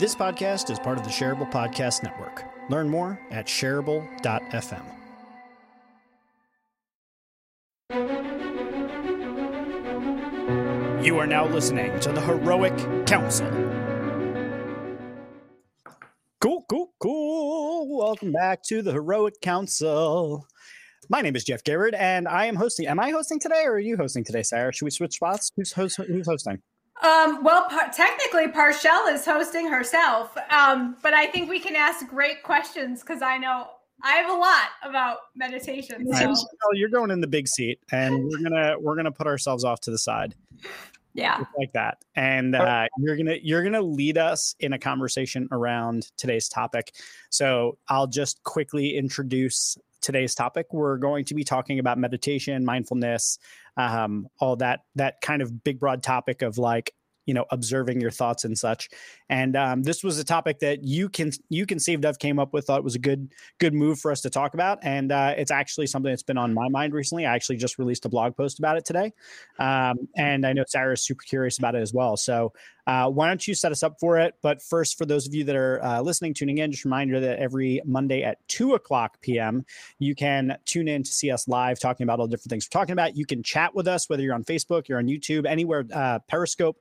This podcast is part of the Shareable Podcast Network. Learn more at shareable.fm. You are now listening to the Heroic Council. Cool, cool, cool. Welcome back to the Heroic Council. My name is Jeff Gibbard, and I am hosting. Am I hosting today, or are you hosting today, Sarah? Should we switch spots? Who's, host, who's hosting? Um, well, par- technically, Parchelle is hosting herself, um, but I think we can ask great questions because I know I have a lot about meditation. So. Right. Well, you're going in the big seat, and we're gonna we're gonna put ourselves off to the side. Yeah, Just like that, and uh, you're gonna you're gonna lead us in a conversation around today's topic. So I'll just quickly introduce today's topic. We're going to be talking about meditation, mindfulness, um, all that that kind of big broad topic of like you know observing your thoughts and such and um, this was a topic that you can you save Dove came up with thought was a good good move for us to talk about. And uh, it's actually something that's been on my mind recently. I actually just released a blog post about it today. Um, and i know sarah is super curious about it as well. So uh, why don't you set us up for it? But first for those of you that are uh, listening tuning in just a reminder that every monday at 2 o'clock pm you can tune in to see us live talking about all the different things we're talking about. You can chat with us whether you're on facebook you're on youtube anywhere uh, periscope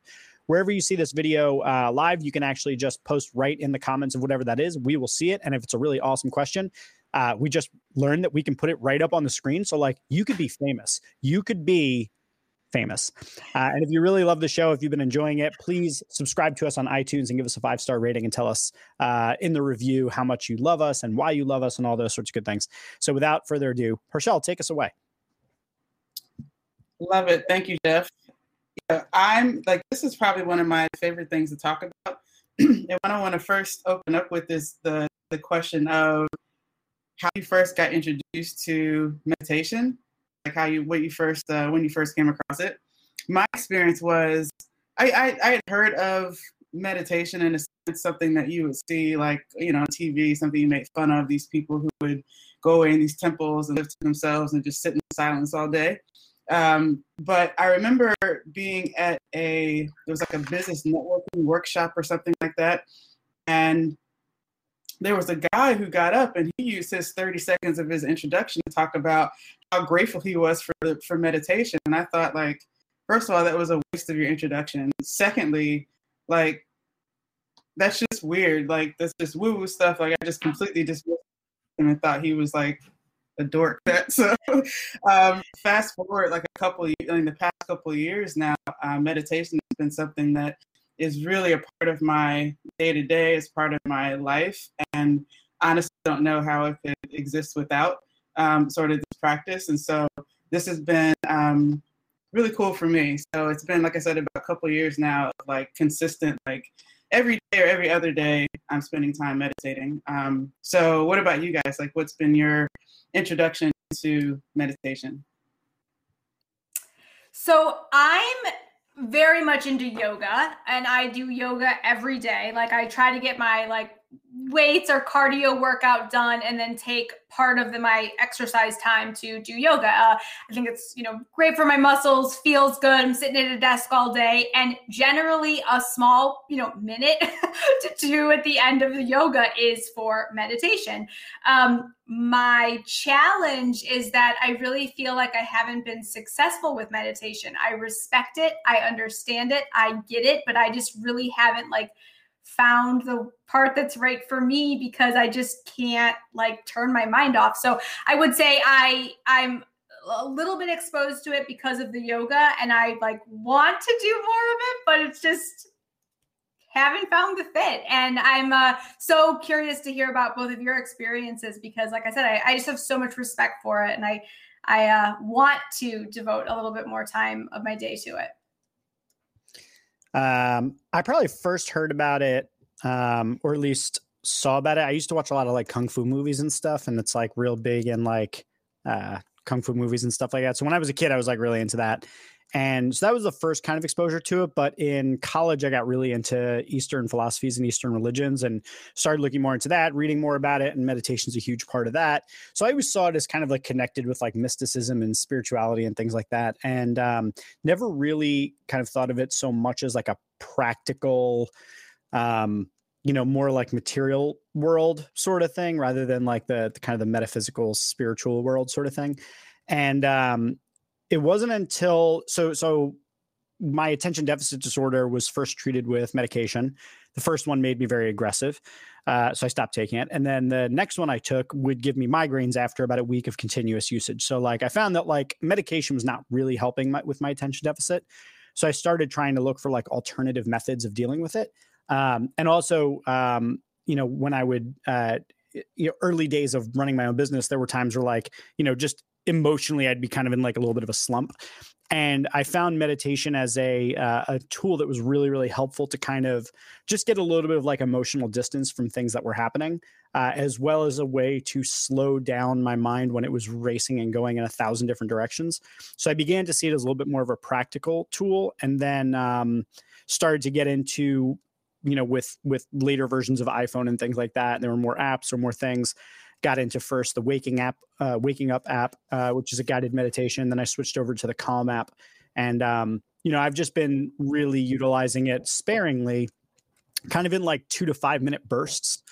wherever you see this video uh, live, you can actually just post right in the comments of whatever that is. We will see it. And if it's a really awesome question, uh, we just learned that we can put it right up on the screen. So, like, you could be famous. You could be famous. Uh, and if you really love the show, if you've been enjoying it, please subscribe to us on iTunes and give us a five star rating and tell us uh, in the review how much you love us and why you love us and all those sorts of good things. So, without further ado, Parchelle, take us away. Love it. Thank you, Jeff. I'm like, this is probably one of my favorite things to talk about. and what I want to first open up with is the, the question of how you first got introduced to meditation, like how you, what you first, uh, when you first came across it. My experience was I, I, I had heard of meditation and it's something that you would see like, you know, on TV, something you make fun of, these people who would go away in these temples and live to themselves and just sit in silence all day. Um, but I remember being at a there was like a business networking workshop or something like that, and there was a guy who got up and he used his 30 seconds of his introduction to talk about how grateful he was for the, for meditation. And I thought like, first of all, that was a waste of your introduction. Secondly, like that's just weird. Like that's just woo woo stuff. Like I just completely dismissed him and thought he was like a dork that so um, fast forward like a couple in the past couple years now uh, meditation has been something that is really a part of my day to day it's part of my life and honestly don't know how it could exist without um, sort of this practice and so this has been um, really cool for me. So it's been like i said about a couple years now like consistent like every day or every other day i'm spending time meditating um, so what about you guys like what's been your introduction to meditation? So I'm very much into yoga and I do yoga every day. Like I try to get my like weights or cardio workout done and then take part of the, my exercise time to do yoga. Uh, I think it's, you know, great for my muscles, feels good. I'm sitting at a desk all day and generally a small, you know, minute to do at the end of the yoga is for meditation. Um, my challenge is that I really feel like I haven't been successful with meditation. I respect it. I understand it. I get it, but I just really haven't like found the part that's right for me because I just can't like turn my mind off. So I would say I I'm a little bit exposed to it because of the yoga and I like want to do more of it, but it's just haven't found the fit. And I'm uh, so curious to hear about both of your experiences because like I said, I, I just have so much respect for it and I I uh, want to devote a little bit more time of my day to it. Um, I probably first heard about it, um, or at least saw about it. I used to watch a lot of like kung fu movies and stuff, and it's like real big in like uh, kung fu movies and stuff like that. So when I was a kid, I was like really into that. And so that was the first kind of exposure to it. But in college, I got really into Eastern philosophies and Eastern religions and started looking more into that, reading more about it. And meditation is a huge part of that. So I always saw it as kind of like connected with like mysticism and spirituality and things like that. And um, never really kind of thought of it so much as like a practical, um, you know more like material world sort of thing rather than like the, the kind of the metaphysical spiritual world sort of thing and um it wasn't until so so my attention deficit disorder was first treated with medication. The first one made me very aggressive uh, so i stopped taking it. And then the next one i took would give me migraines after about a week of continuous usage. So like i found that like medication was not really helping my, with my attention deficit. So i started trying to look for like alternative methods of dealing with it. Um, and also, um, you know, when I would, uh, you know, early days of running my own business, there were times where like, you know, just emotionally, I'd be kind of in like a little bit of a slump. And I found meditation as a uh, a tool that was really really helpful to kind of just get a little bit of like emotional distance from things that were happening, uh, as well as a way to slow down my mind when it was racing and going in a thousand different directions. So I began to see it as a little bit more of a practical tool, and then um, started to get into you know with with later versions of iphone and things like that and there were more apps or more things got into first the waking app uh, waking up app uh, which is a guided meditation. Then i switched over to the calm app. And um, you know i've just been really utilizing it sparingly kind of in like two to five minute bursts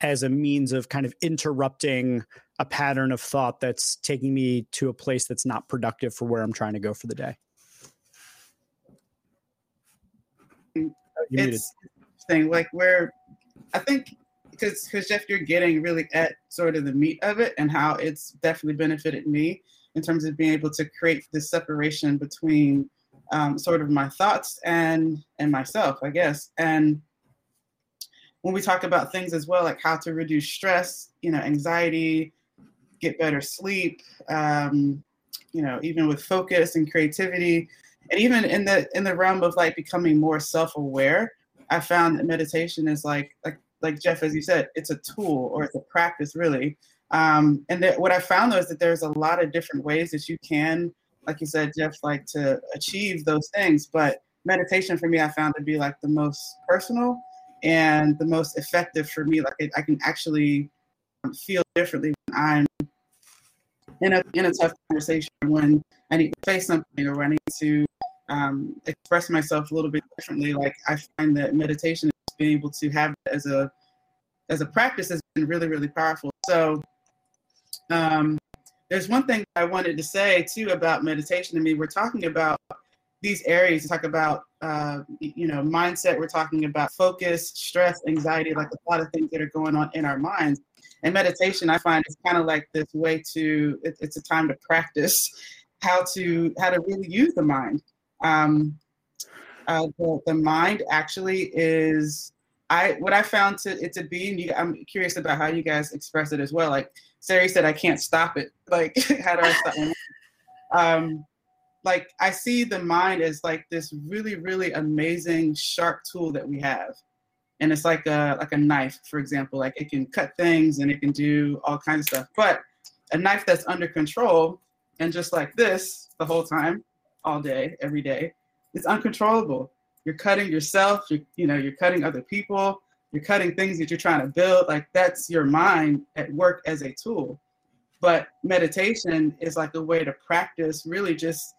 as a means of kind of interrupting a pattern of thought that's taking me to a place that's not productive for where i'm trying to go for the day. It's, thing, like where I think because because Jeff, you're getting really at sort of the meat of it and how it's definitely benefited me in terms of being able to create this separation between um, sort of my thoughts and and myself, I guess. And when we talk about things as well, like how to reduce stress, you know, anxiety, get better sleep, um, you know, even with focus and creativity, and even in the in the realm of like becoming more self-aware I found that meditation is like like like Jeff, as you said, it's a tool or it's a practice really. Um, and that what I found though is that there's a lot of different ways that you can, like you said, Jeff, like to achieve those things. But meditation for me, I found to be like the most personal and the most effective for me. Like I can actually feel differently when I'm in a in a tough conversation when I need to say something or when I need to um, express myself a little bit differently. Like I find that meditation, being able to have as a as a practice, has been really really powerful. So um, there's one thing I wanted to say too about meditation. I mean, we're talking about these areas. We talk about uh, you know mindset. We're talking about focus, stress, anxiety, like a lot of things that are going on in our minds. And meditation, I find, is kind of like this way to. It, it's a time to practice how to how to really use the mind um, uh, the, the mind actually is I what I found to it to be, and you, I'm curious about how you guys express it as well. Like Sarah said, I can't stop it. Like how do I stop? um, like I see the mind as like this really, really amazing sharp tool that we have, and it's like a like a knife, for example. Like it can cut things and it can do all kinds of stuff. But a knife that's under control and just like this the whole time all day, every day. It's uncontrollable. You're cutting yourself, you're, you know, you're cutting other people, you're cutting things that you're trying to build. Like that's your mind at work as a tool. But meditation is like a way to practice really just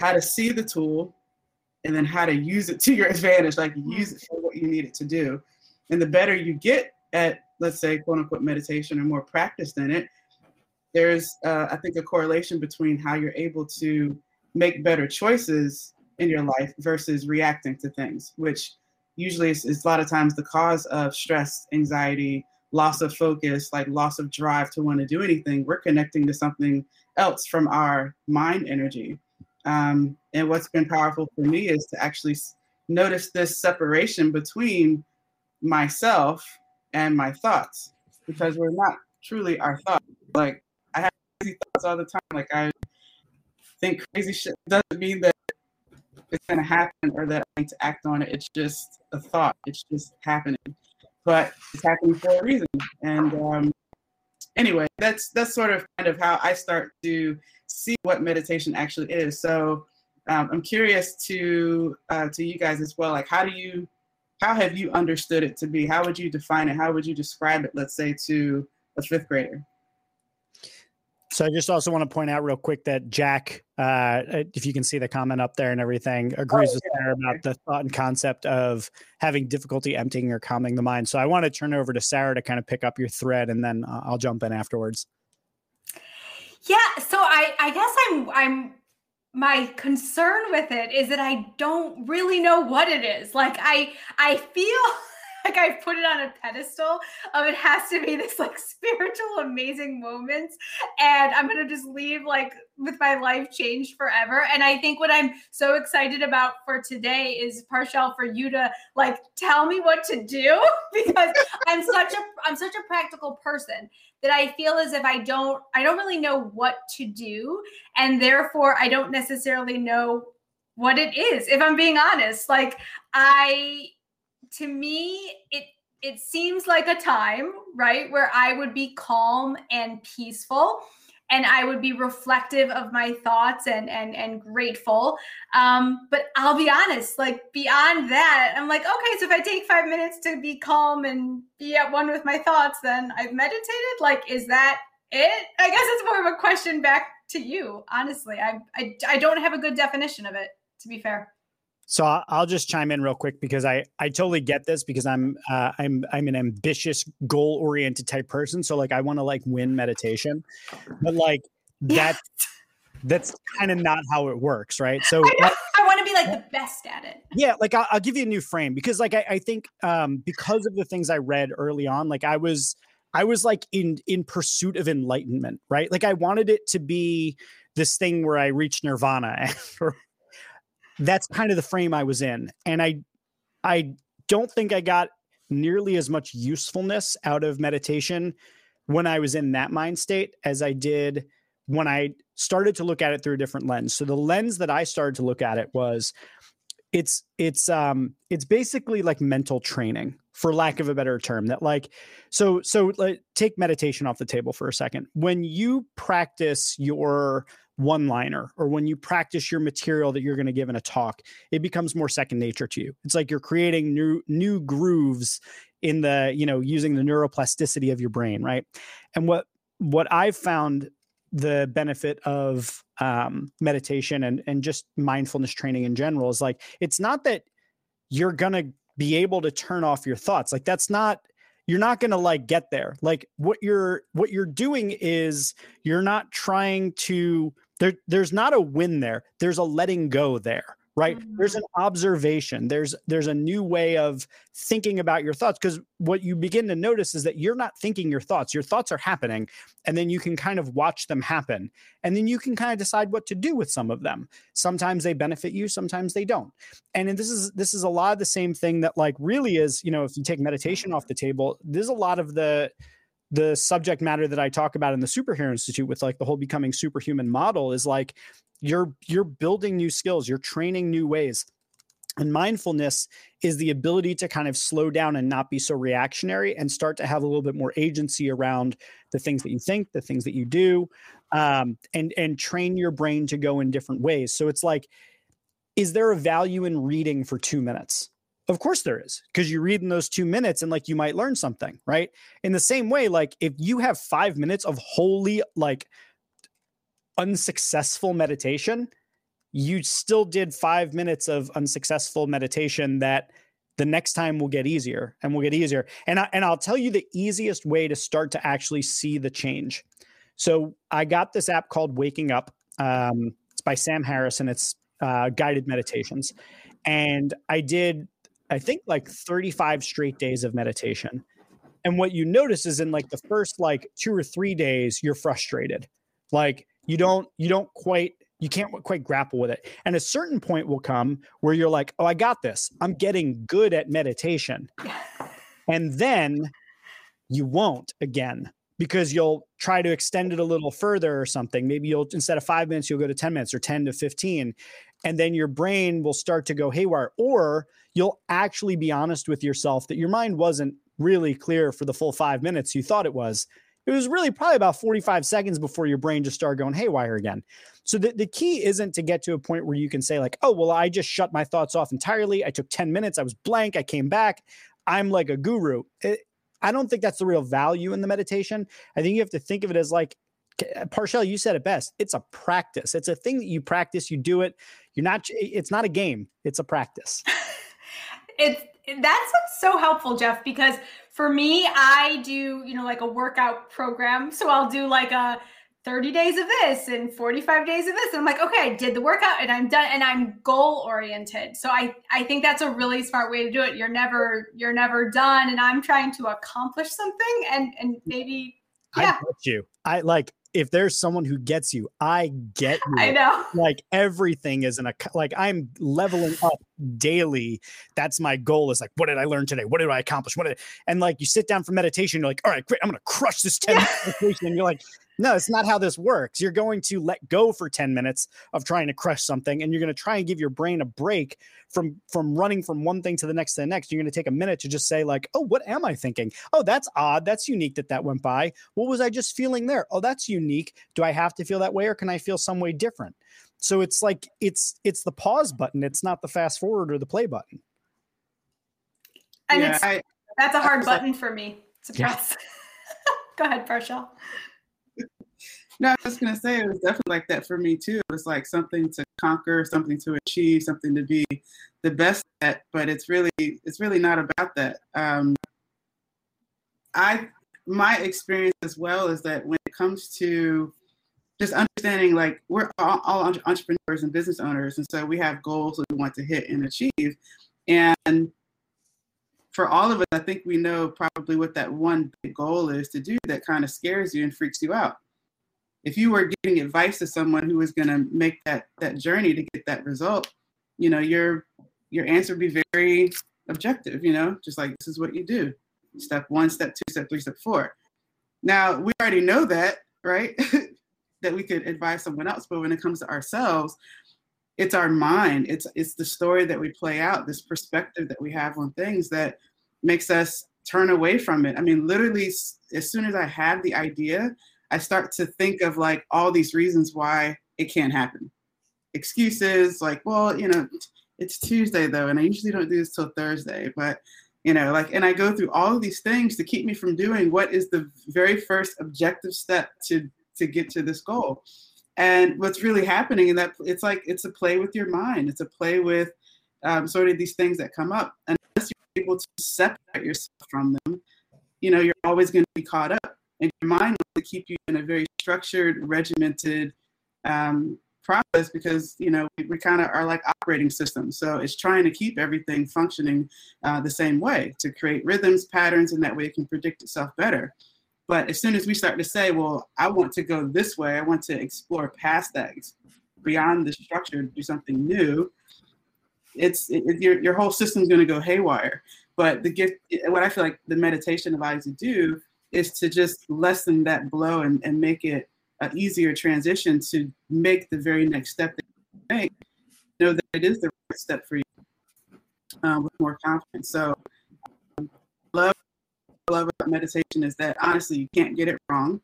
how to see the tool and then how to use it to your advantage, like use it for what you need it to do. And the better you get at, let's say, quote unquote, meditation or more practice in it, there's, uh, I think, a correlation between how you're able to make better choices in your life versus reacting to things, which usually is, is, a lot of times the cause of stress, anxiety, loss of focus, like loss of drive to want to do anything. We're connecting to something else from our mind energy. Um, and what's been powerful for me is to actually notice this separation between myself and my thoughts because we're not truly our thoughts. Like I have crazy thoughts all the time. Like I think crazy shit doesn't mean that it's going to happen or that I need to act on it. It's just a thought. It's just happening, but it's happening for a reason. And um, anyway, that's that's sort of kind of how I start to see what meditation actually is. So um, I'm curious to uh, to you guys as well. Like, how do you how have you understood it to be? How would you define it? How would you describe it? Let's say to a fifth grader. So I just also want to point out real quick that Jack, uh, if you can see the comment up there and everything, agrees oh, with yeah. Sarah about the thought and concept of having difficulty emptying or calming the mind. So I want to turn over to Sarah to kind of pick up your thread, and then uh, I'll jump in afterwards. Yeah. So I, I guess I'm, I'm. My concern with it is that I don't really know what it is. Like I, I feel like I put it on a pedestal of it has to be this like spiritual amazing moments and I'm going to just leave like with my life changed forever and I think what I'm so excited about for today is Parchelle for you to like tell me what to do because I'm such a I'm such a practical person that I feel as if I don't I don't really know what to do and therefore I don't necessarily know what it is if I'm being honest. Like I to me, it it seems like a time, right, where I would be calm and peaceful and I would be reflective of my thoughts and and and grateful. Um, but I'll be honest, like beyond that, I'm like, okay, so if I take five minutes to be calm and be at one with my thoughts, then I've meditated. Like, is that it? I guess it's more of a question back to you. Honestly, I I, I don't have a good definition of it. To be fair. So I'll just chime in real quick because I I totally get this because I'm uh, I'm I'm an ambitious goal oriented type person. So like I want to like win meditation, but like that that's kind of not how it works, right? So I, I want to be like the best at it. Yeah, like I'll, I'll give you a new frame because like I, I think um, because of the things I read early on, like I was I was like in in pursuit of enlightenment, right? Like I wanted it to be this thing where I reach nirvana that's kind of the frame I was in. And I I don't think I got nearly as much usefulness out of meditation when I was in that mind state as I did when I started to look at it through a different lens. So the lens that I started to look at it was it's it's um it's basically like mental training for lack of a better term that like so so like, take meditation off the table for a second when you practice your one liner or when you practice your material that you're going to give in a talk it becomes more second nature to you. It's like you're creating new new grooves in the you know using the neuroplasticity of your brain right? And what what i've found the benefit of um, meditation and and just mindfulness training in general is like it's not that you're gonna be able to turn off your thoughts like that's not you're not going to like get there. Like what you're what you're doing is you're not trying to there there's not a win there there's a letting go there right mm-hmm. there's an observation there's there's a new way of thinking about your thoughts because what you begin to notice is that you're not thinking your thoughts your thoughts are happening and then you can kind of watch them happen and then you can kind of decide what to do with some of them sometimes they benefit you sometimes they don't and this is this is a lot of the same thing that like really is you know if you take meditation off the table there's a lot of the the subject matter that I talk about in the Superhero Institute with like the whole becoming superhuman model is like you're you're building new skills, you're training new ways. And mindfulness is the ability to kind of slow down and not be so reactionary and start to have a little bit more agency around the things that you think, the things that you do, um, and and train your brain to go in different ways. So it's like, is there a value in reading for two minutes? Of course there is, because you read in those two minutes and like you might learn something, right? In the same way, like if you have five minutes of wholly like unsuccessful meditation, you still did five minutes of unsuccessful meditation that the next time will get easier and will get easier. And I, and I'll tell you the easiest way to start to actually see the change. So I got this app called Waking Up. Um, it's by Sam Harris and it's uh, guided meditations. And I did I think like 35 straight days of meditation. And what you notice is in like the first like two or three days, you're frustrated. Like you don't, you don't quite, you can't quite grapple with it. And a certain point will come where you're like, oh, I got this. I'm getting good at meditation. And then you won't again because you'll try to extend it a little further or something. Maybe you'll instead of five minutes, you'll go to 10 minutes or 10 to 15 and then your brain will start to go haywire or you'll actually be honest with yourself that your mind wasn't really clear for the full 5 minutes you thought it was. It was really probably about 45 seconds before your brain just started going haywire again. So the, the key isn't to get to a point where you can say like oh well i just shut my thoughts off entirely. I took 10 minutes. I was blank. I came back. I'm like a guru. It, i don't think that's the real value in the meditation. I think you have to think of it as like Uh, Parchelle, you said it best. It's a practice. It's a thing that you practice. You do it. You're not. It's not a game. It's a practice. it's that's so helpful, Jeff, because for me, I do you know like a workout program. So I'll do like a 30 days of this and 45 days of this. And I'm like, okay, I did the workout and I'm done and I'm goal oriented. So I, I think that's a really smart way to do it. You're never, you're never done. And I'm trying to accomplish something and, and maybe, yeah. I get you. I like, if there's someone who gets you, I get you. I know. Like everything is in a like I'm leveling up daily. That's my goal. Is like, what did I learn today? What did I accomplish? What did and like you sit down for meditation, you're like, all right, great, I'm gonna crush this 10 yeah. meditation. And you're like, no, it's not how this works. You're going to let go for 10 minutes of trying to crush something and you're going to try and give your brain a break from from running from one thing to the next to the next. You're going to take a minute to just say like, "Oh, what am I thinking? Oh, that's odd. That's unique that that went by. What was I just feeling there? Oh, that's unique. Do I have to feel that way or can I feel some way different?" So it's like it's it's the pause button. It's not the fast forward or the play button. And yeah, it's I, that's a hard button like, for me to press. Yeah. Go ahead, Parchelle. No, I was gonna say it was definitely like that for me too. It was like something to conquer, something to achieve, something to be the best at. But it's really, it's really not about that. Um, I, my experience as well is that when it comes to just understanding, like we're all, all entrepreneurs and business owners, and so we have goals that we want to hit and achieve, and for all of us, I think we know probably what that one big goal is to do that kind of scares you and freaks you out if you were giving advice to someone who was going to make that that journey to get that result, you know, your your answer would be very objective. You know, just like this is what you do: step one, step two, step three, step four. Now we already know that, right? that we could advise someone else, but when it comes to ourselves, it's our mind. It's it's the story that we play out, this perspective that we have on things that makes us turn away from it. I mean, literally, as soon as I have the idea I start to think of like all these reasons why it can't happen. Excuses like, well, you know, it's Tuesday though, and I usually don't do this till Thursday, but you know, like, and I go through all of these things to keep me from doing what is the very first objective step to to get to this goal. And what's really happening in that it's like it's a play with your mind. It's a play with um, sort of these things that come up. And unless you're able to separate yourself from them, you know, you're always going to be caught up and your mind to keep you in a very structured, regimented um, process because you know we, we kind of are like operating systems. So it's trying to keep everything functioning uh, the same way to create rhythms, patterns, and that way it can predict itself better. But as soon as we start to say, well, I want to go this way, I want to explore past that, beyond the structure, do something new, it's it, your, your whole system's going to go haywire. But the gift, what I feel like the meditation allows you to do is to just lessen that blow and, and make it an easier transition to make the very next step that you make. Know that it is the right step for you um, with more confidence. So, um, love love about meditation is that honestly you can't get it wrong.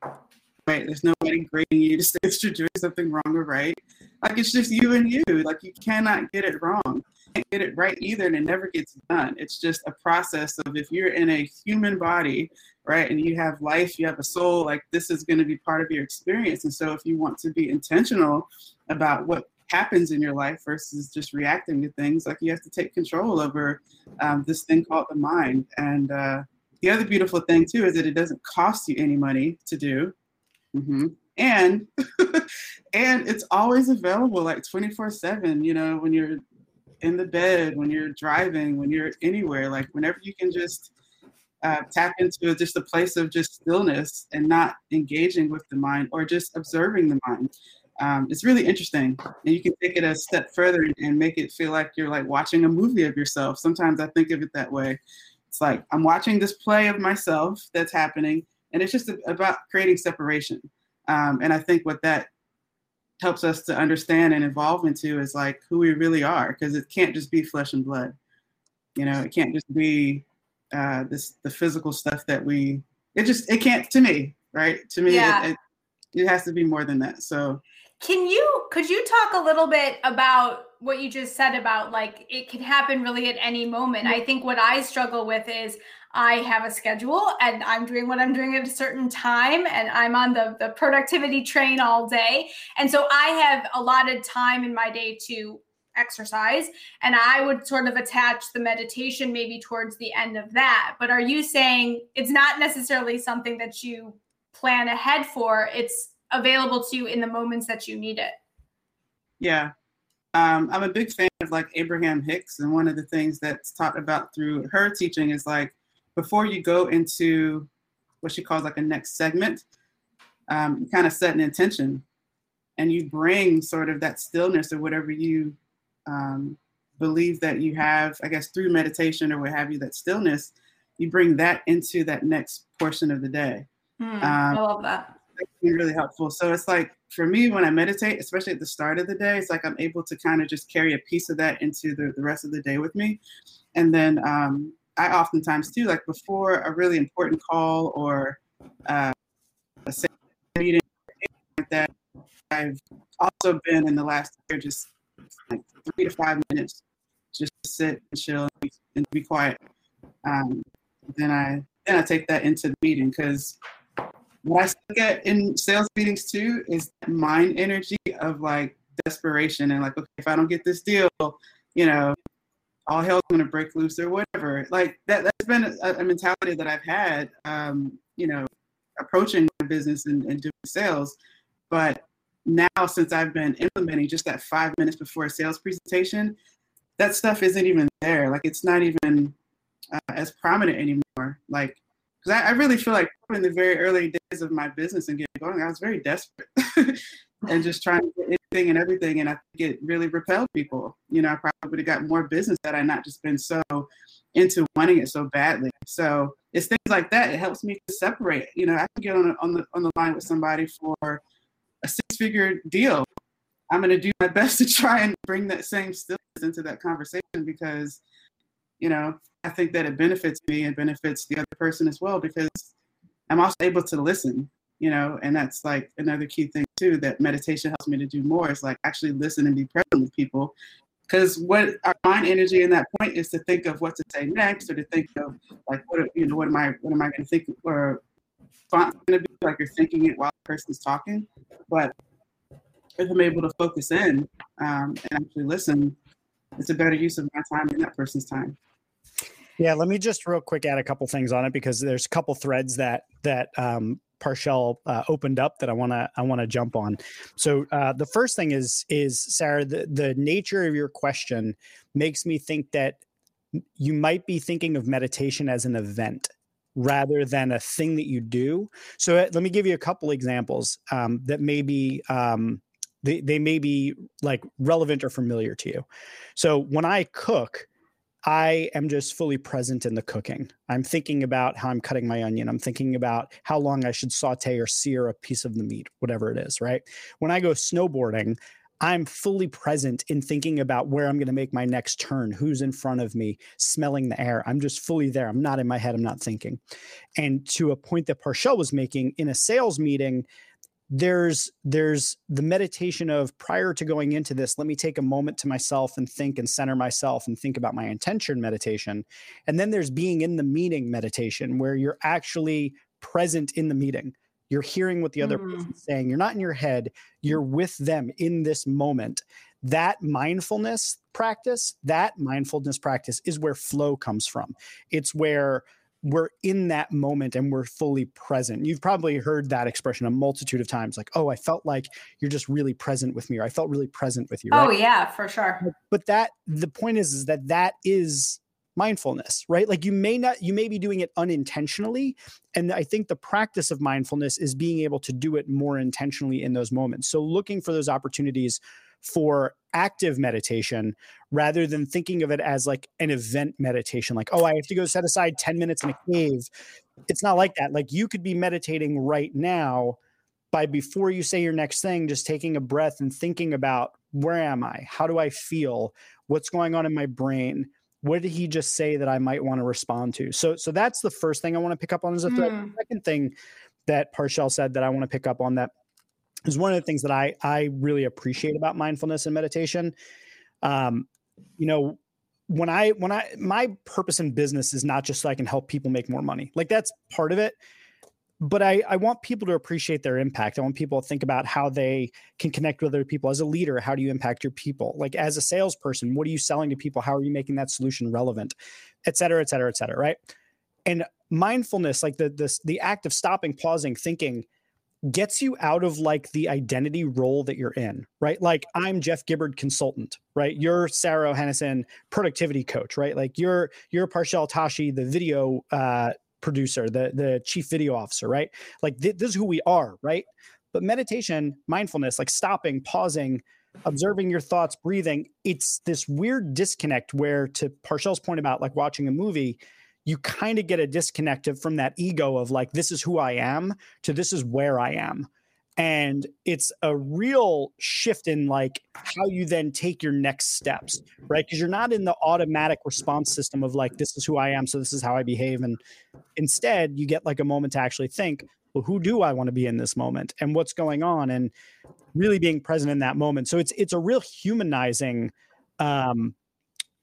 Right? There's nobody grading you to say that you're doing something wrong or right. Like it's just you and you. Like you cannot get it wrong. You can't get it right either, and it never gets done. It's just a process of if you're in a human body right? And you have life, you have a soul, like this is going to be part of your experience. And so if you want to be intentional about what happens in your life versus just reacting to things, like you have to take control over um, this thing called the mind. And uh, the other beautiful thing too is that it doesn't cost you any money to do. Mm-hmm. And and it's always available like 24 7 you know when you're in the bed when you're driving when you're anywhere like whenever you can just uh, tap into just a place of just stillness and not engaging with the mind or just observing the mind. Um, it's really interesting, and you can take it a step further and make it feel like you're like watching a movie of yourself. Sometimes I think of it that way. It's like I'm watching this play of myself that's happening, and it's just about creating separation. Um, and I think what that helps us to understand and evolve into is like who we really are, because it can't just be flesh and blood. You know, it can't just be uh, this the physical stuff that we it just it can't to me right to me yeah. it, it, it has to be more than that so can you could you talk a little bit about what you just said about like it can happen really at any moment. I think what I struggle with is I have a schedule and I'm doing what I'm doing at a certain time and I'm on the, the productivity train all day. And so I have allotted time in my day to exercise and I would sort of attach the meditation maybe towards the end of that. But are you saying it's not necessarily something that you plan ahead for? It's available to you in the moments that you need it. Yeah. Um, I'm a big fan of like Abraham Hicks, and one of the things that's taught about through her teaching is like before you go into what she calls like a next segment, um, you kind of set an intention and you bring sort of that stillness or whatever you um, believe that you have, I guess, through meditation or what have you, that stillness, you bring that into that next portion of the day. Mm, I love that. That's really helpful. So it's like for me, when I meditate, especially at the start of the day, it's like I'm able to kind of just carry a piece of that into the, the rest of the day with me. And then um, I oftentimes too, like before a really important call or uh, a meeting like that, I've also been in the last year just like three to five minutes, just sit and chill and be, quiet. Um, then I then I take that into the meeting because what I at in sales meetings too is mind energy of like desperation and like okay if I don't get this deal, you know, all hell's gonna break loose or whatever. Like that that's been a, a mentality that I've had, um, you know, approaching my business and, and doing sales. But now since I've been implementing just that five minutes before a sales presentation, that stuff isn't even there. Like it's not even uh, as prominent anymore. Like, because I, I, really feel like in the very early days of my business and getting going, I was very desperate and just trying to get anything and everything. And I think it really repelled people. You know, I probably would have got more business had I not just been so into wanting it so badly. So it's things like that. It helps me to separate. You know, I can get on, on the on the line with somebody for a six figure deal. I'm going to do my best to try and bring that same stillness into that conversation because, you know, I think that it benefits me and benefits the other person as well because I'm also able to listen, you know, and that's like another key thing too that meditation helps me to do more is like actually listen and be present with people. Because what our mind energy in that point is to think of what to say next or to think of like what you know what am I what am I going to think or going to be like you're thinking it while the person's talking. But if I'm able to focus in um, and actually listen, it's a better use of my time and that person's time. Yeah, let me just real quick add a couple things on it because there's a couple threads that that um, Parchelle uh, opened up that I want to I want to jump on. So uh, the first thing is is Sarah the the nature of your question makes me think that you might be thinking of meditation as an event rather than a thing that you do. So uh, let me give you a couple examples um, that may be um, they, they may be like relevant or familiar to you. So when I cook, I am just fully present in the cooking. I'm thinking about how I'm cutting my onion. I'm thinking about how long I should saute or sear a piece of the meat, whatever it is, right? When I go snowboarding, I'm fully present in thinking about where I'm going to make my next turn, who's in front of me, smelling the air. I'm just fully there. I'm not in my head. I'm not thinking. And to a point that Parchelle was making in a sales meeting, there's there's the meditation of prior to going into this let me take a moment to myself and think and center myself and think about my intention meditation and then there's being in the meeting meditation where you're actually present in the meeting you're hearing what the other mm. person's saying. You're not in your head. You're with them in this moment. That mindfulness practice, that mindfulness practice is where flow comes from. It's where we're in that moment and we're fully present. You've probably heard that expression a multitude of times like, oh, I felt like you're just really present with me, or I felt really present with you. Oh, right? Oh, yeah, for sure. But that the point is, is that that is mindfulness right? Like you may not you may be doing it unintentionally and i think the practice of mindfulness is being able to do it more intentionally in those moments. So looking for those opportunities for active meditation rather than thinking of it as like an event meditation like oh i have to go set aside 10 minutes in a cave. It's not like that. Like you could be meditating right now by before you say your next thing just taking a breath and thinking about where am i? How do i feel? What's going on in my brain what did he just say that I might want to respond to? So so that's the first thing I want to pick up on as a thread. Mm. The second thing that Parchelle said that I want to pick up on that is one of the things that I I really appreciate about mindfulness and meditation. um, you know, when I when I my purpose in business is not just so I can help people make more money. Like that's part of it. But I, I want people to appreciate their impact. I want people to think about how they can connect with other people. As a leader, how do you impact your people? Like as a salesperson, what are you selling to people? How are you making that solution relevant? Et cetera, et cetera, et cetera. Right. And mindfulness, like the this the act of stopping, pausing, thinking, gets you out of like the identity role that you're in, right? Like I'm Jeff Gibbard consultant, right? You're Sarah Hennison productivity coach, right? Like you're you're Parchelle Tashi, the video uh, producer, the the chief video officer, right? Like th- this is who we are, right? But meditation, mindfulness, like stopping, pausing, observing your thoughts, breathing, it's this weird disconnect where to Parchelle's point about like watching a movie, you kind of get a disconnect from that ego of like, this is who I am to this is where I am. And it's a real shift in like how you then take your next steps, right? Because you're not in the automatic response system of like, this is who I am, so this is how I behave. And instead, you get like a moment to actually think, well, who do I want to be in this moment and what's going on? And really being present in that moment. So it's it's a real humanizing um,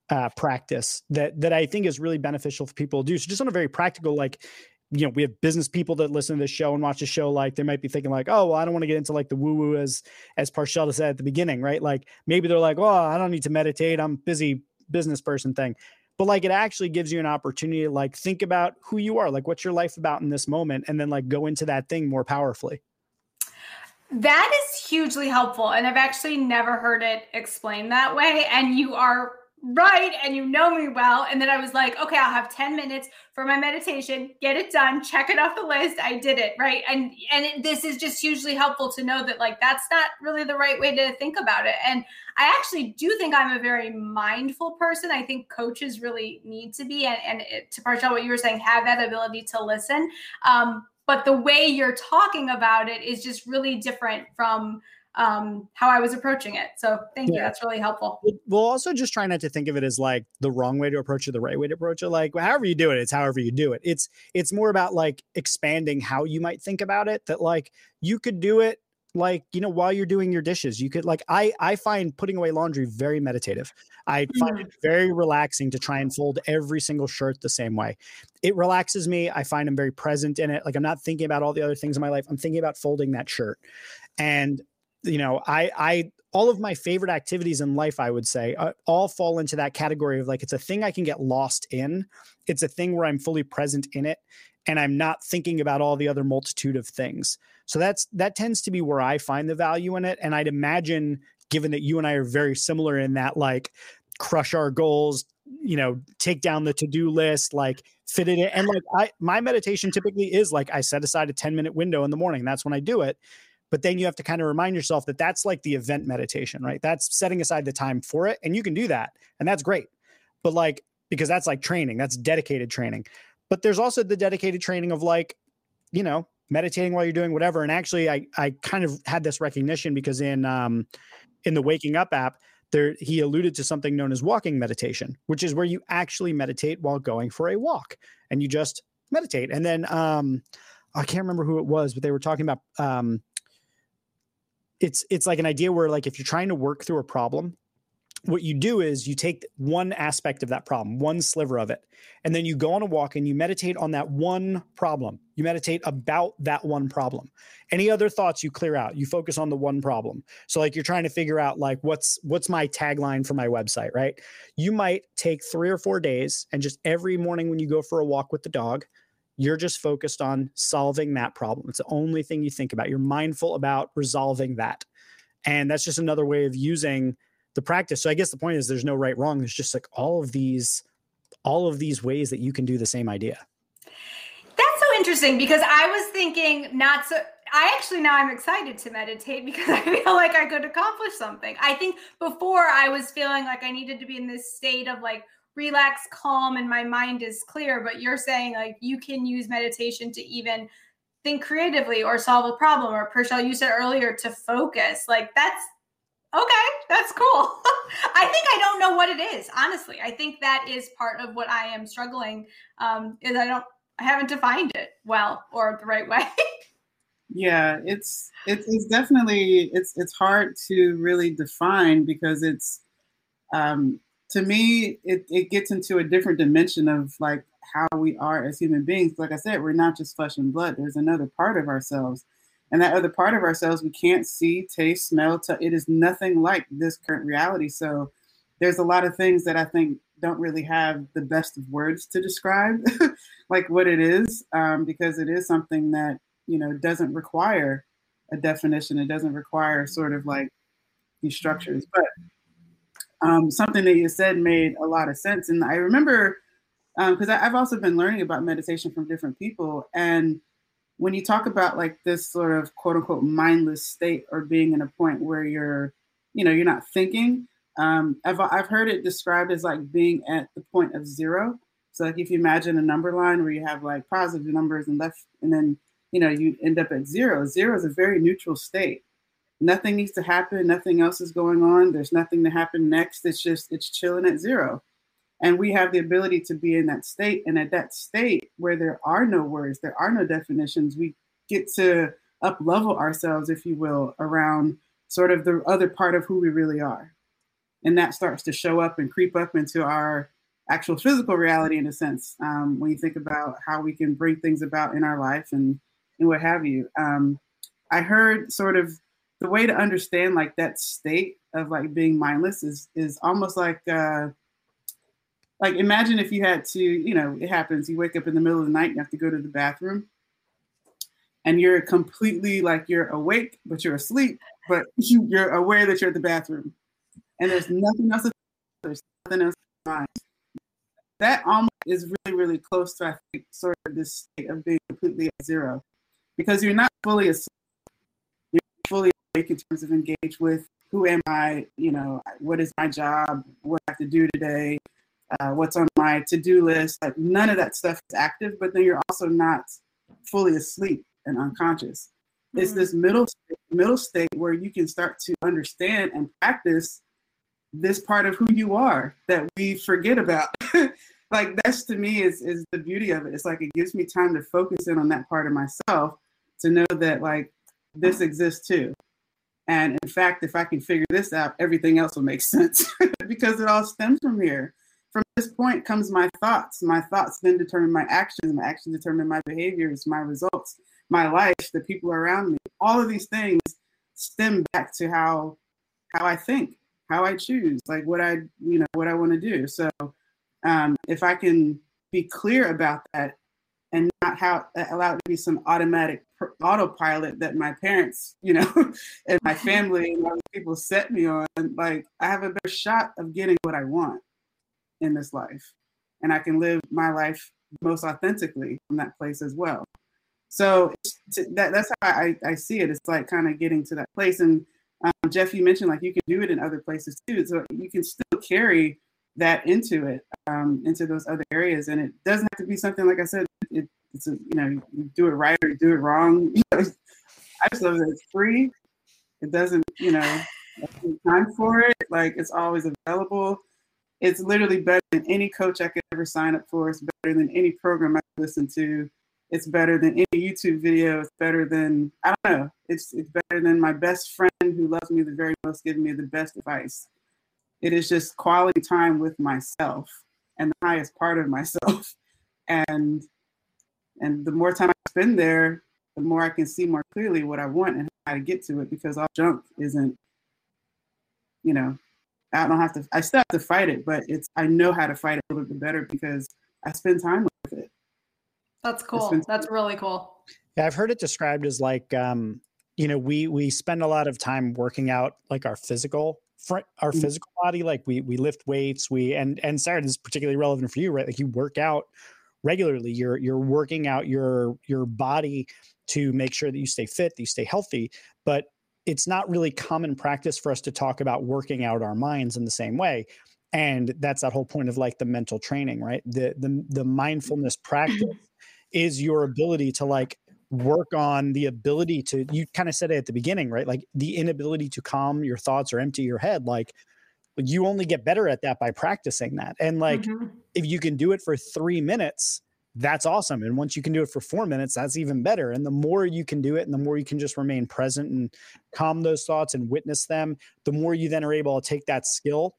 uh, practice that that I think is really beneficial for people to do. So just on a very practical, like you know, we have business people that listen to this show and watch the show. Like they might be thinking like, oh, well, I don't want to get into like the woo woo as as Parchelle said at the beginning, right? Like maybe they're like, oh, I don't need to meditate. I'm busy business person thing. But like it actually gives you an opportunity to like think about who you are, like what's your life about in this moment, and then like go into that thing more powerfully. That is hugely helpful. And I've actually never heard it explained that way. And you are right and you know me well and then i was like okay i'll have 10 minutes for my meditation get it done check it off the list i did it right? And and it, this is just hugely helpful to know that like that's not really the right way to think about it and i actually do think i'm a very mindful person i think coaches really need to be and, and it, to Parchelle what you were saying have that ability to listen um, but the way you're talking about it is just really different from um, how I was approaching it. So thank yeah. you. That's really helpful. We'll also just try not to think of it as like the wrong way to approach it, the right way to approach it. Like however you do it, it's however you do it. It's it's more about like expanding how you might think about it. That like you could do it like you know while you're doing your dishes you could like i i find putting away laundry very meditative i find it very relaxing to try and fold every single shirt the same way it relaxes me i find i'm very present in it like i'm not thinking about all the other things in my life i'm thinking about folding that shirt and you know, I, I, all of my favorite activities in life, I would say, uh, all fall into that category of like, it's a thing I can get lost in. It's a thing where I'm fully present in it and I'm not thinking about all the other multitude of things. So that's, that tends to be where I find the value in it. And I'd imagine, given that you and I are very similar in that, like, crush our goals, you know, take down the to do list, like, fit it in. And like, I, my meditation typically is like, I set aside a 10 minute window in the morning. That's when I do it but then you have to kind of remind yourself that that's like the event meditation, right? That's setting aside the time for it. And you can do that. And that's great. But like, because that's like training, that's dedicated training. But there's also the dedicated training of like, you know, meditating while you're doing whatever. And actually, I, I kind of had this recognition because in, um, in the Waking Up app, there he alluded to something known as walking meditation, which is where you actually meditate while going for a walk and you just meditate. And then um, I can't remember who it was, but they were talking about um, it's it's like an idea where like if you're trying to work through a problem what you do is you take one aspect of that problem one sliver of it and then you go on a walk and you meditate on that one problem. You meditate about that one problem. Any other thoughts you clear out. You focus on the one problem. So like you're trying to figure out like what's what's my tagline for my website right? You might take 3 or 4 days and just every morning when you go for a walk with the dog you're just focused on solving that problem. It's the only thing you think about. You're mindful about resolving that. And that's just another way of using the practice. So I guess the point is there's no right wrong. There's just like all of these all of these ways that you can do the same idea. That's so interesting because I was thinking not so I actually now I'm excited to meditate because I feel like I could accomplish something. I think before I was feeling like I needed to be in this state of like relax, calm, and my mind is clear. But you're saying like you can use meditation to even think creatively or solve a problem. Or Parchelle, you said earlier to focus. Like that's okay, that's cool. I think I don't know what it is, honestly. I think that is part of what I am struggling. Um, is I don't I haven't defined it well or the right way. yeah, it's it's it's definitely it's it's hard to really define because it's um, to me, it, it gets into a different dimension of like how we are as human beings. Like I said, we're not just flesh and blood. There's another part of ourselves. And that other part of ourselves we can't see, taste, smell. T- it is nothing like this current reality. So there's a lot of things that I think don't really have the best of words to describe like what it is um, because it is something that you know doesn't require a definition it doesn't require sort of like these structures but um, something that you said made a lot of sense and i remember because um, i've also been learning about meditation from different people and when you talk about like this sort of quote unquote mindless state or being in a point where you're you know you're not thinking um, I've, I've heard it described as like being at the point of zero. So like if you imagine a number line where you have like positive numbers and left, and then you know you end up at zero. Zero is a very neutral state. Nothing needs to happen. Nothing else is going on. There's nothing to happen next. It's just it's chilling at zero, and we have the ability to be in that state. And at that state where there are no words, there are no definitions, we get to up level ourselves, if you will, around sort of the other part of who we really are and that starts to show up and creep up into our actual physical reality in a sense um, when you think about how we can bring things about in our life and and what have you um, i heard sort of the way to understand like that state of like being mindless is is almost like uh like imagine if you had to you know it happens you wake up in the middle of the night you have to go to the bathroom and you're completely like you're awake but you're asleep but you, you're aware that you're at the bathroom and there's nothing else. There's nothing else in mind. That almost is really, really close to I think sort of this state of being completely at zero, because you're not fully asleep. You're fully awake in terms of engage with who am I? You know, what is my job? What I have to do today? Uh, what's on my to-do list? Like none of that stuff is active, but then you're also not fully asleep and unconscious. Mm-hmm. It's this middle middle state where you can start to understand and practice this part of who you are that we forget about. like that's to me is is the beauty of it. It's like it gives me time to focus in on that part of myself to know that like this exists too. And in fact, if I can figure this out, everything else will make sense because it all stems from here. From this point comes my thoughts. My thoughts then determine my actions. My actions determine my behaviors, my results, my life, the people around me. All of these things stem back to how how I think how I choose, like what I, you know, what I want to do. So um, if I can be clear about that and not how allow it to be some automatic autopilot that my parents, you know, and my family and other people set me on, like I have a better shot of getting what I want in this life. And I can live my life most authentically from that place as well. So that, that's how I, I see it. It's like kind of getting to that place. And um, Jeff, you mentioned like you can do it in other places too, so you can still carry that into it, um, into those other areas, and it doesn't have to be something like I said. It, it's a, you know you do it right or do it wrong. I just love that it's free. It doesn't you know time for it. Like it's always available. It's literally better than any coach I could ever sign up for. It's better than any program I listen to it's better than any YouTube video. It's better than I don't know. It's it's better than my best friend who loves me the very most, giving me the best advice. It is just quality time with myself and the highest part of myself. And and the more time I spend there, the more I can see more clearly what I want and how to get to it because all junk isn't, you know, I don't have to I still have to fight it, but it's I know how to fight it a little bit better because I spend time with it. That's cool. That's really cool. Yeah, I've heard it described as like um, you know, we we spend a lot of time working out like our physical our mm-hmm. physical body like we we lift weights we and and Sarah this is particularly relevant for you right like you work out regularly. You're you're working out your your body to make sure that you stay fit that you stay healthy but it's not really common practice for us to talk about working out our minds in the same way and that's that whole point of like the mental training right? The the, the mindfulness practice is your ability to like work on the ability to you kind of said it at the beginning right? Like the inability to calm your thoughts or empty your head like you only get better at that by practicing that. And like mm-hmm. if you can do it for 3 minutes that's awesome. And once you can do it for 4 minutes that's even better. And the more you can do it and the more you can just remain present and calm those thoughts and witness them the more you then are able to take that skill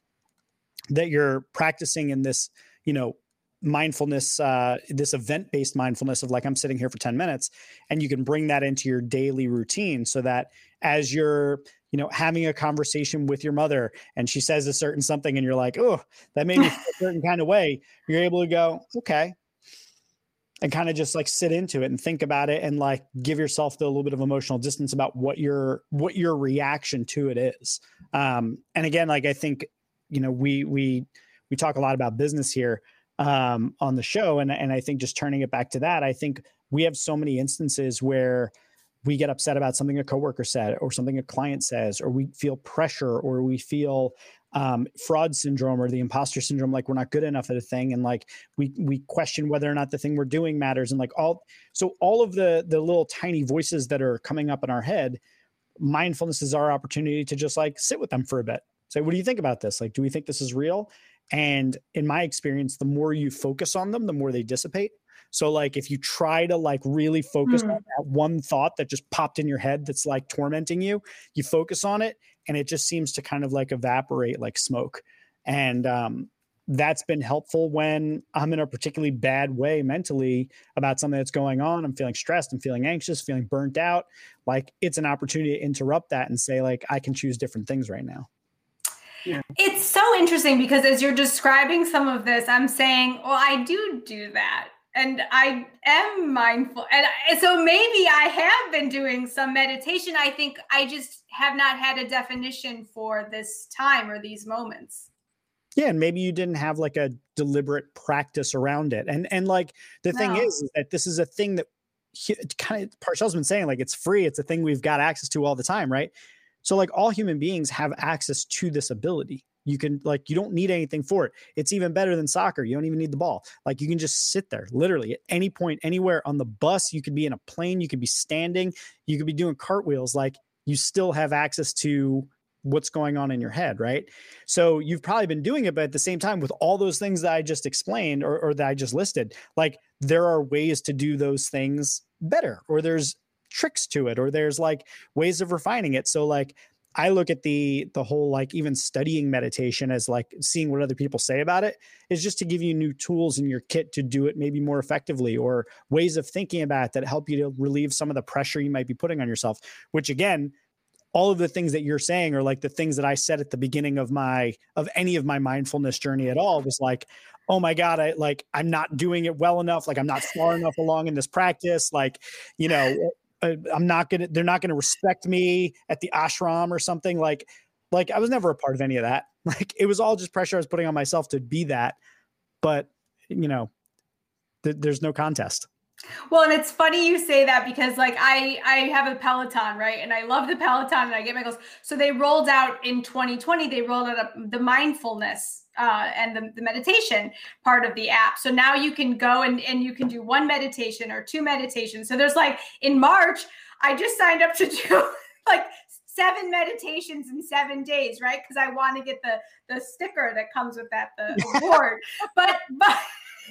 that you're practicing in this, you know, mindfulness, uh, this event based mindfulness of like, I'm sitting here for 10 minutes, and you can bring that into your daily routine so that as you're, you know, having a conversation with your mother and she says a certain something and you're like, oh, that made me feel a certain kind of way, you're able to go, okay, and kind of just like sit into it and think about it and like give yourself the little bit of emotional distance about what your what your reaction to it is. Um and again like i think you know we we we talk a lot about business here um on the show and and i think just turning it back to that i think we have so many instances where we get upset about something a coworker said or something a client says or we feel pressure or we feel um, fraud syndrome or the imposter syndrome like we're not good enough at a thing and like we we question whether or not the thing we're doing matters and like all so all of the the little tiny voices that are coming up in our head mindfulness is our opportunity to just like sit with them for a bit. Say what do you think about this? Like do we think this is real? And in my experience the more you focus on them the more they dissipate so like if you try to like really focus mm. on that one thought that just popped in your head that's like tormenting you, you focus on it and it just seems to kind of like evaporate like smoke. And um that's been helpful when I'm in a particularly bad way mentally about something that's going on. I'm feeling stressed, I'm feeling anxious, feeling burnt out. Like it's an opportunity to interrupt that and say, like, I can choose different things right now. Yeah. It's so interesting because as you're describing some of this, I'm saying, well, I do do that and I am mindful. And so maybe I have been doing some meditation. I think I just have not had a definition for this time or these moments. Yeah, and maybe you didn't have like a deliberate practice around it. And and like the no. thing is, is that this is a thing that kind of Parchelle's been saying like it's free. It's a thing we've got access to all the time, right? So like all human beings have access to this ability. You can like you don't need anything for it. It's even better than soccer. You don't even need the ball. Like you can just sit there literally at any point anywhere on the bus, you could be in a plane, you could be standing, you could be doing cartwheels like you still have access to what's going on in your head, right? So you've probably been doing it, but at the same time, with all those things that I just explained or, or, that I just listed, like there are ways to do those things better, or there's tricks to it, or there's like ways of refining it. So, like, I look at the the whole like even studying meditation as like seeing what other people say about it is just to give you new tools in your kit to do it maybe more effectively or ways of thinking about it that help you to relieve some of the pressure you might be putting on yourself which again all of the things that you're saying are like the things that I said at the beginning of my of any of my mindfulness journey at all was like oh my god I like I'm not doing it well enough like I'm not far enough along in this practice like you know uh, I'm not gonna they're not gonna respect me at the ashram or something like like I was never a part of any of that. Like it was all just pressure I was putting on myself to be that. But you know, th- there's no contest. Well, and it's funny you say that because like I I have a Peloton, right? And I love the Peloton and I get my goals. So they rolled out in 2020, they rolled out the mindfulness uh, and the, the meditation part of the app. So now you can go and, and you can do one meditation or two meditations. So there's like in March, I just signed up to do like seven meditations in seven days, right? Because I want to get the the sticker that comes with that, the award. but but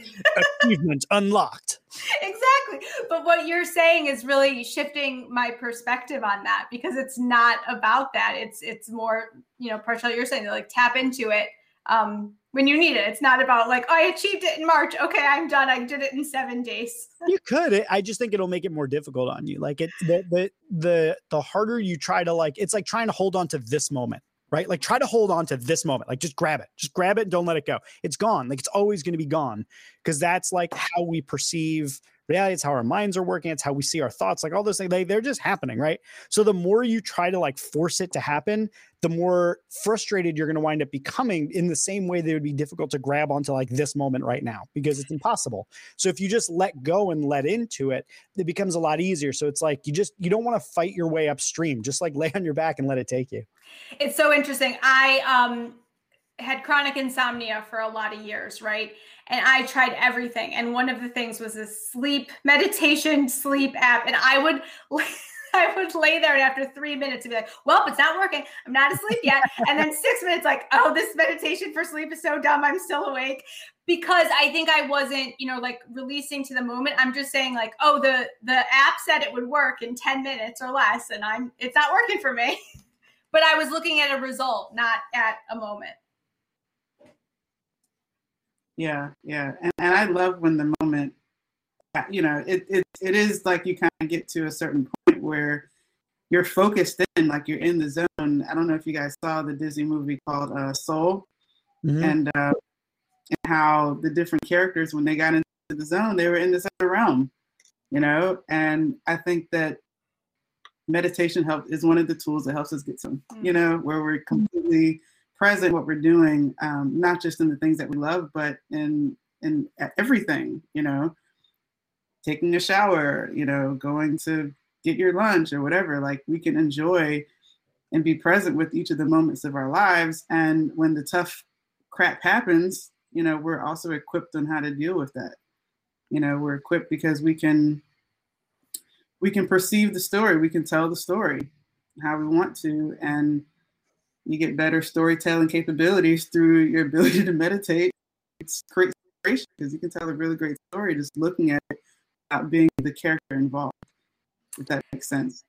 achievement unlocked. Exactly. But what you're saying is really shifting my perspective on that because it's not about that. It's it's more, you know, partially you're saying like tap into it um when you need it. It's not about like, oh, I achieved it in March. Okay, I'm done. I did it in seven days. you could. I just think it'll make it more difficult on you. Like it the the the the harder you try to like it's like trying to hold on to this moment right? Like try to hold on to this moment. Like just grab it. Just grab it and don't let it go. It's gone. Like it's always going to be gone because that's like how we perceive reality. It's how our minds are working. It's how we see our thoughts. Like all those things, they, they're just happening, right? So the more you try to like force it to happen, the more frustrated you're going to wind up becoming in the same way that it would be difficult to grab onto like this moment right now because it's impossible. So if you just let go and let into it, it becomes a lot easier. So it's like you just you don't want to fight your way upstream. Just like lay on your back and let it take you. It's so interesting. I um had chronic insomnia for a lot of years, right? And I tried everything. And one of the things was a sleep meditation sleep app. And I would I would lay there and after three minutes and be like, well, it's not working. I'm not asleep yet. and then six minutes, like, oh, this meditation for sleep is so dumb. I'm still awake. Because I think I wasn't, you know, like releasing to the moment. I'm just saying, like, oh, the the app said it would work in 10 minutes or less, and I'm it's not working for me. but I was looking at a result, not at a moment. Yeah, yeah, and and I love when the moment, you know, it it it is like you kind of get to a certain point where you're focused in, like you're in the zone. I don't know if you guys saw the Disney movie called uh, Soul, mm-hmm. and, uh, and how the different characters when they got into the zone, they were in this other realm, you know. And I think that meditation help is one of the tools that helps us get some, mm-hmm. you know, where we're completely present what we're doing, um, not just in the things that we love, but in in everything, you know, taking a shower, you know, going to get your lunch or whatever. Like we can enjoy and be present with each of the moments of our lives. And when the tough crap happens, you know, we're also equipped on how to deal with that. You know, we're equipped because we can we can perceive the story, we can tell the story how we want to, and you get better storytelling capabilities through your ability to meditate. It's great inspiration because you can tell a really great story just looking at it without being the character involved if that makes sense.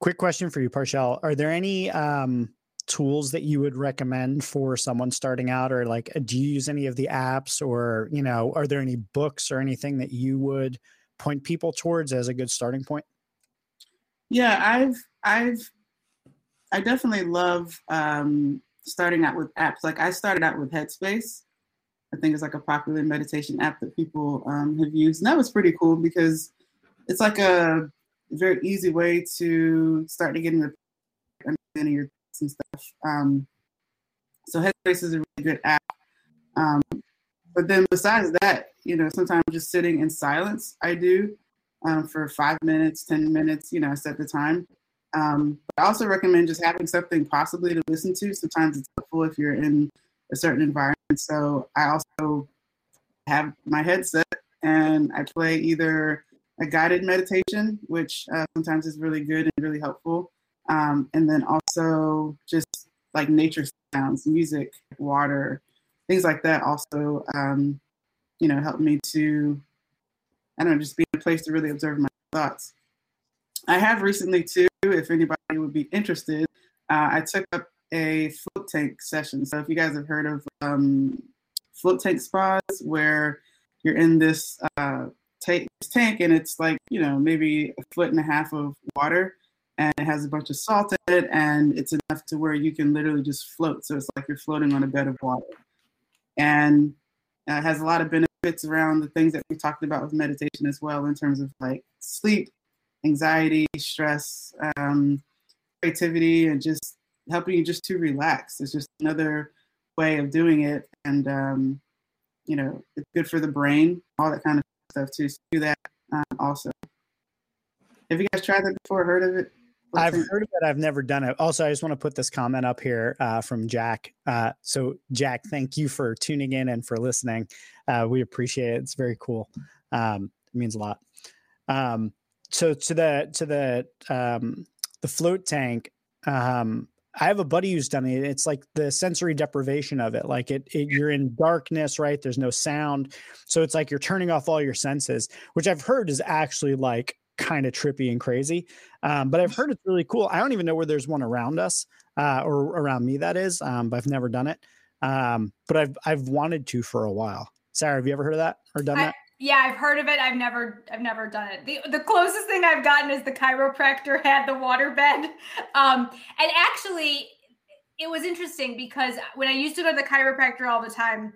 Quick question for you, Parchelle. Are there any um, tools that you would recommend for someone starting out, or like, do you use any of the apps, or you know, are there any books or anything that you would point people towards as a good starting point? Yeah, I've I've I definitely love um, starting out with apps. Like I started out with Headspace. I think it's like a popular meditation app that people um, have used, and that was pretty cool because it's like a very easy way to start to get into understanding your and stuff. Um, so Headspace is a really good app. Um, but then besides that, you know, sometimes just sitting in silence, I do um, for five minutes, 10 minutes, you know, I set the time. Um, but I also recommend just having something possibly to listen to. Sometimes it's helpful if you're in a certain environment. So I also have my headset and I play either a guided meditation, which uh, sometimes is really good and really helpful. Um, and then also just like nature sounds, music, water, things like that also, um, you know, help me to, I don't know, just be a place to really observe my thoughts. I have recently too, if anybody would be interested, uh, I took up a float tank session. So if you guys have heard of um, float tank spas, where you're in this uh, tank, and it's like, you know, maybe a foot and a half of water and it has a bunch of salt in it and it's enough to where you can literally just float. So it's like you're floating on a bed of water. And uh, it has a lot of benefits around the things that we talked about with meditation as well in terms of like sleep, anxiety, stress, um, creativity, and just helping you just to relax. It's just another way of doing it. And, um, you know, it's good for the brain, all that kind of stuff too. So do that um, also. Have you guys tried that before? Heard of it? I've heard of it. I've never done it. Also, I just want to put this comment up here uh, from Jack. Uh, so, Jack, thank you for tuning in and for listening. Uh, we appreciate it. It's very cool. Um, it means a lot. Um, so, to the to the um, the float tank. Um, I have a buddy who's done it. It's like the sensory deprivation of it. Like it, it, you're in darkness, right? There's no sound. So it's like you're turning off all your senses, which I've heard is actually like kind of trippy and crazy. Um, but I've heard it's really cool. I don't even know where there's one around us uh, or around me that is, um, but I've never done it. Um, but I've I've wanted to for a while. Sarah, have you ever heard of that or done I, that? Yeah, I've heard of it. I've never I've never done it. The the closest thing I've gotten is the chiropractor had the water bed. Um, and actually it was interesting because when I used to go to the chiropractor all the time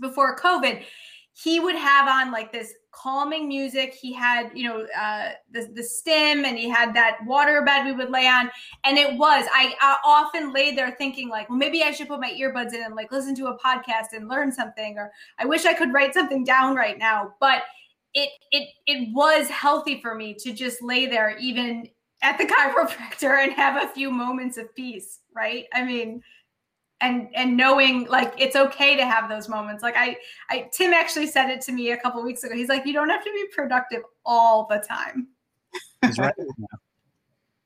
before COVID, he would have on like this calming music. He had, you know, uh, the the stim, and he had that water bed we would lay on. And it was, I, I often laid there thinking, like, well, maybe I should put my earbuds in and like listen to a podcast and learn something, or I wish I could write something down right now. But it it it was healthy for me to just lay there, even at the chiropractor, and have a few moments of peace. Right? I mean and and knowing like it's okay to have those moments. Like i i tim actually said it to me a couple weeks ago. He's like you don't have to be productive all the time. Right.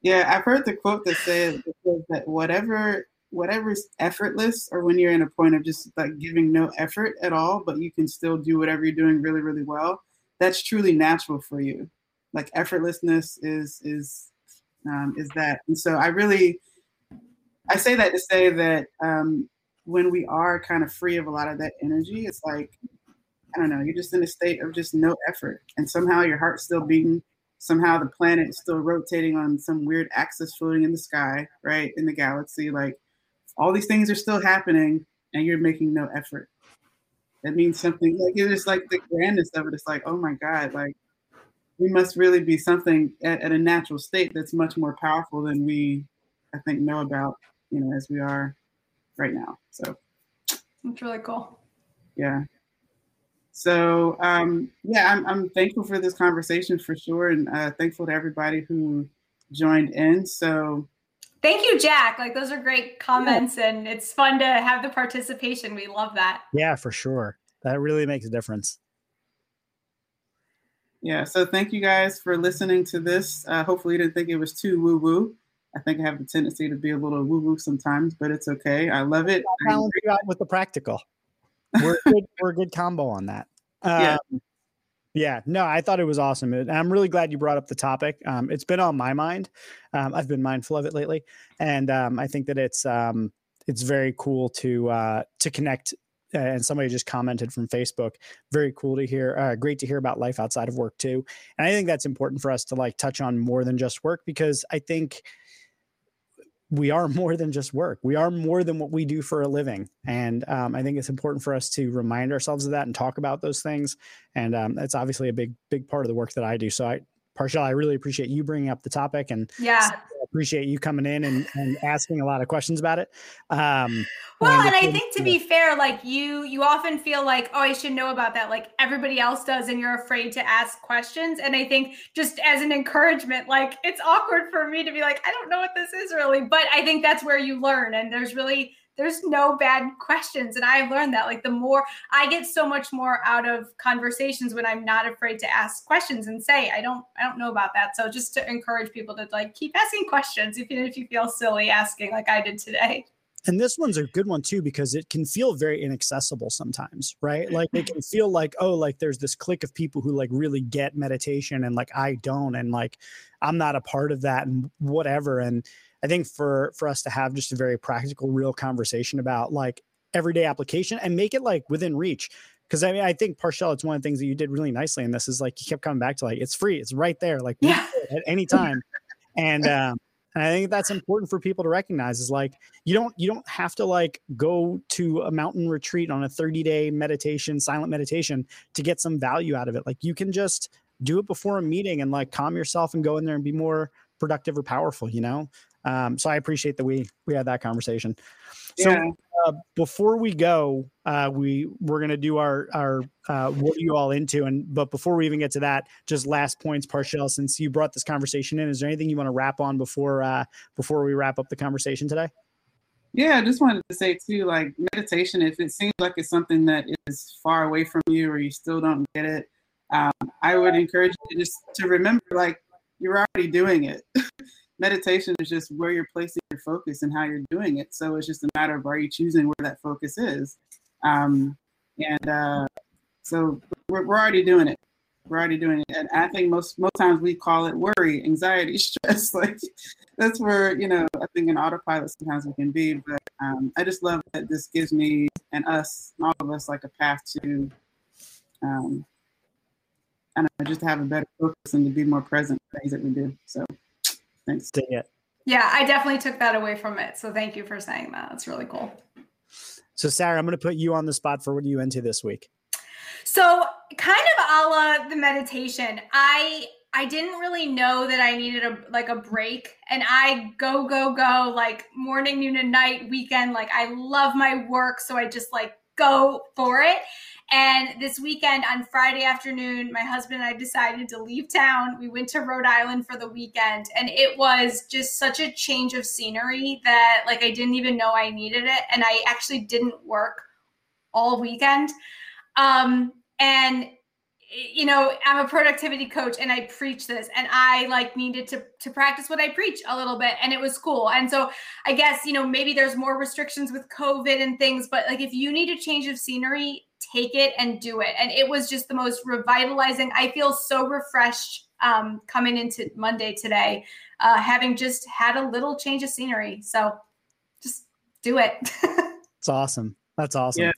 yeah i've heard the quote that says, that whatever whatever's effortless or when you're in a point of just like giving no effort at all but you can still do whatever you're doing really really well that's truly natural for you. Like effortlessness is is um, is that. And so i really I say that to say that um, when we are kind of free of a lot of that energy, it's like I don't know, you're just in a state of just no effort. And somehow your heart's still beating. Somehow the planet is still rotating on some weird axis floating in the sky, right? In the galaxy. Like all these things are still happening and you're making no effort. That means something like it's just like the grandness of it. It's like, oh my God, like we must really be something at, at a natural state that's much more powerful than we, I think, know about, you know, as we are right now. So it's really cool. Yeah. So um, yeah, I'm, I'm thankful for this conversation for sure, and uh, thankful to everybody who joined in. So thank you, Jack. Like those are great comments, yeah. and it's fun to have the participation. We love that. Yeah, for sure. That really makes a difference. Yeah. So thank you guys for listening to this. Uh, hopefully, you didn't think it was too woo woo. I think I have the tendency to be a little woo woo sometimes, but it's okay. I love it. Balance you out with the practical. We're good, we're a good combo on that. Um, yeah. Yeah, no, I thought it was awesome. I'm really glad you brought up the topic. Um, it's been on my mind. Um, I've been mindful of it lately, and um, I think that it's um, it's very cool to uh, to connect. Uh, and somebody just commented from Facebook. Very cool to hear. Uh, great to hear about life outside of work too. And I think that's important for us to like touch on more than just work because I think we are more than just work. We are more than what we do for a living. And um, I think it's important for us to remind ourselves of that and talk about those things. And um, that's obviously a big, big part of the work that I do. So I, Parchelle, I really appreciate you bringing up the topic and yeah, appreciate you coming in and, and asking a lot of questions about it. Um, well, and, and I think to be fair, like you, you often feel like, oh, I should know about that, like everybody else does, and you're afraid to ask questions. And I think just as an encouragement, like it's awkward for me to be like, I don't know what this is really, but I think that's where you learn. And there's really there's no bad questions. And i've learned that like the more i get so much more out of conversations when i'm not afraid to ask questions and say i don't i don't know about that. So just to encourage people to like keep asking questions even if you feel silly asking like i did today. And this one's a good one too because it can feel very inaccessible sometimes right? Like it can mm-hmm. feel like oh like there's this clique of people who like really get meditation and like i don't and like i'm not a part of that and whatever. And I think for for us to have just a very practical, real conversation about like everyday application and make it like within reach. Because I mean, I think Parchelle, it's one of the things that you did really nicely in this is like you kept coming back to like it's free, it's right there, like yeah. at any time. and um, and I think that's important for people to recognize is like you don't you don't have to like go to a mountain retreat on a 30 day meditation, silent meditation to get some value out of it. Like you can just do it before a meeting and like calm yourself and go in there and be more productive or powerful, you know? Um, so I appreciate that we we had that conversation. So yeah. uh, before we go, uh, we we're gonna do our our uh, what are you all into? And but before we even get to that, just last points, Parchelle. Since you brought this conversation in, is there anything you want to wrap on before uh, before we wrap up the conversation today? Yeah, I just wanted to say too, like meditation. If it seems like it's something that is far away from you or you still don't get it, um, I would encourage you just to remember, like you're already doing it. meditation is just where you're placing your focus and how you're doing it. So it's just a matter of are you choosing where that focus is. Um, and uh, so we're, we're already doing it. We're already doing it. And I think most most times we call it worry, anxiety, stress. like that's where, you know, I think in autopilot sometimes we can be. But um, I just love that this gives me and us, all of us, like a path to um, I just to have a better focus and to be more present in things that we do. So Thanks. Dang it. Yeah, I definitely took that away from it. So thank you for saying that. That's really cool. So Sarah, I'm going to put you on the spot for what are you into this week? So kind of a la the meditation. I I didn't really know that I needed a like a break and I go go go like morning noon and night weekend like I love my work so I just like go for it and this weekend on Friday afternoon, my husband and I decided to leave town. We went to Rhode Island for the weekend, and it was just such a change of scenery that like I didn't even know I needed it, and I actually didn't work all weekend. Um, and you know, I'm a productivity coach and I preach this and I like needed to to practice what I preach a little bit and it was cool. And so I guess, you know, maybe there's more restrictions with COVID and things, but like if you need a change of scenery, take it and do it. And it was just the most revitalizing. I feel so refreshed um, coming into Monday today, uh, having just had a little change of scenery. So just do it. it's awesome. That's awesome. Yeah.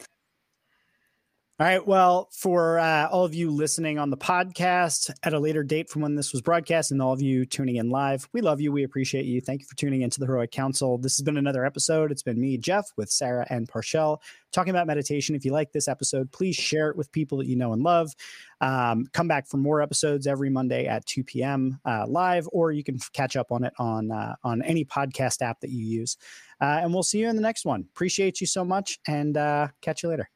All right. Well, for uh, all of you listening on the podcast at a later date from when this was broadcast, and all of you tuning in live, we love you. We appreciate you. Thank you for tuning into the Heroic Council. This has been another episode. It's been me, Jeff, with Sarah and Parchelle talking about meditation. If you like this episode, please share it with people that you know and love. Um, come back for more episodes every Monday at 2 p.m. Uh, live, or you can catch up on it on uh, on any podcast app that you use. Uh, and we'll see you in the next one. Appreciate you so much, and uh, catch you later.